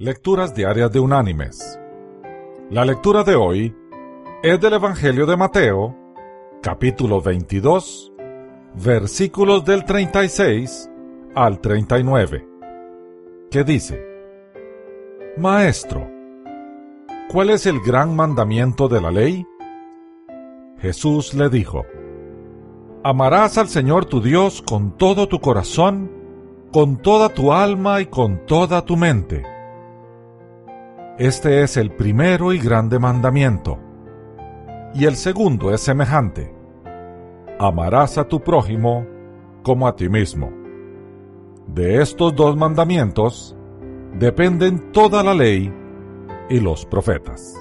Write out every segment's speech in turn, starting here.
Lecturas Diarias de Unánimes. La lectura de hoy es del Evangelio de Mateo, capítulo 22, versículos del 36 al 39, que dice, Maestro, ¿cuál es el gran mandamiento de la ley? Jesús le dijo, Amarás al Señor tu Dios con todo tu corazón, con toda tu alma y con toda tu mente. Este es el primero y grande mandamiento. Y el segundo es semejante. Amarás a tu prójimo como a ti mismo. De estos dos mandamientos dependen toda la ley y los profetas.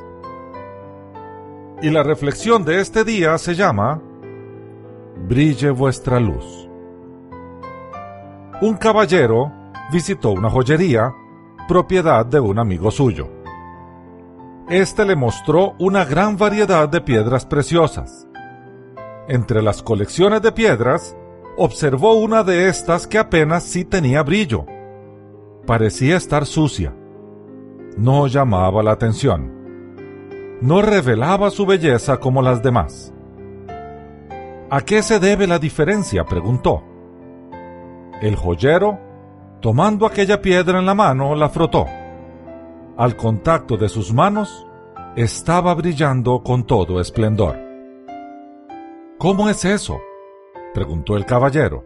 Y la reflexión de este día se llama Brille vuestra luz. Un caballero visitó una joyería, propiedad de un amigo suyo. Este le mostró una gran variedad de piedras preciosas. Entre las colecciones de piedras, observó una de estas que apenas sí tenía brillo. Parecía estar sucia. No llamaba la atención. No revelaba su belleza como las demás. ¿A qué se debe la diferencia? preguntó. El joyero, tomando aquella piedra en la mano, la frotó. Al contacto de sus manos, estaba brillando con todo esplendor. ¿Cómo es eso? preguntó el caballero.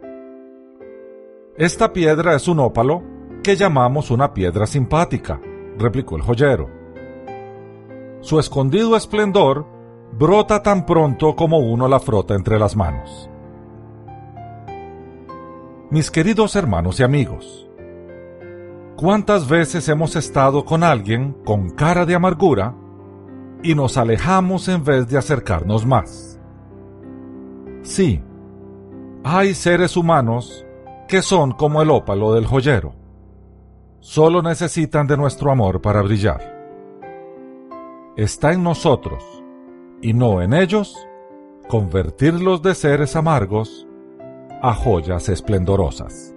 Esta piedra es un ópalo que llamamos una piedra simpática, replicó el joyero. Su escondido esplendor brota tan pronto como uno la frota entre las manos. Mis queridos hermanos y amigos, ¿cuántas veces hemos estado con alguien con cara de amargura y nos alejamos en vez de acercarnos más? Sí, hay seres humanos que son como el ópalo del joyero. Solo necesitan de nuestro amor para brillar. Está en nosotros, y no en ellos, convertirlos de seres amargos a joyas esplendorosas.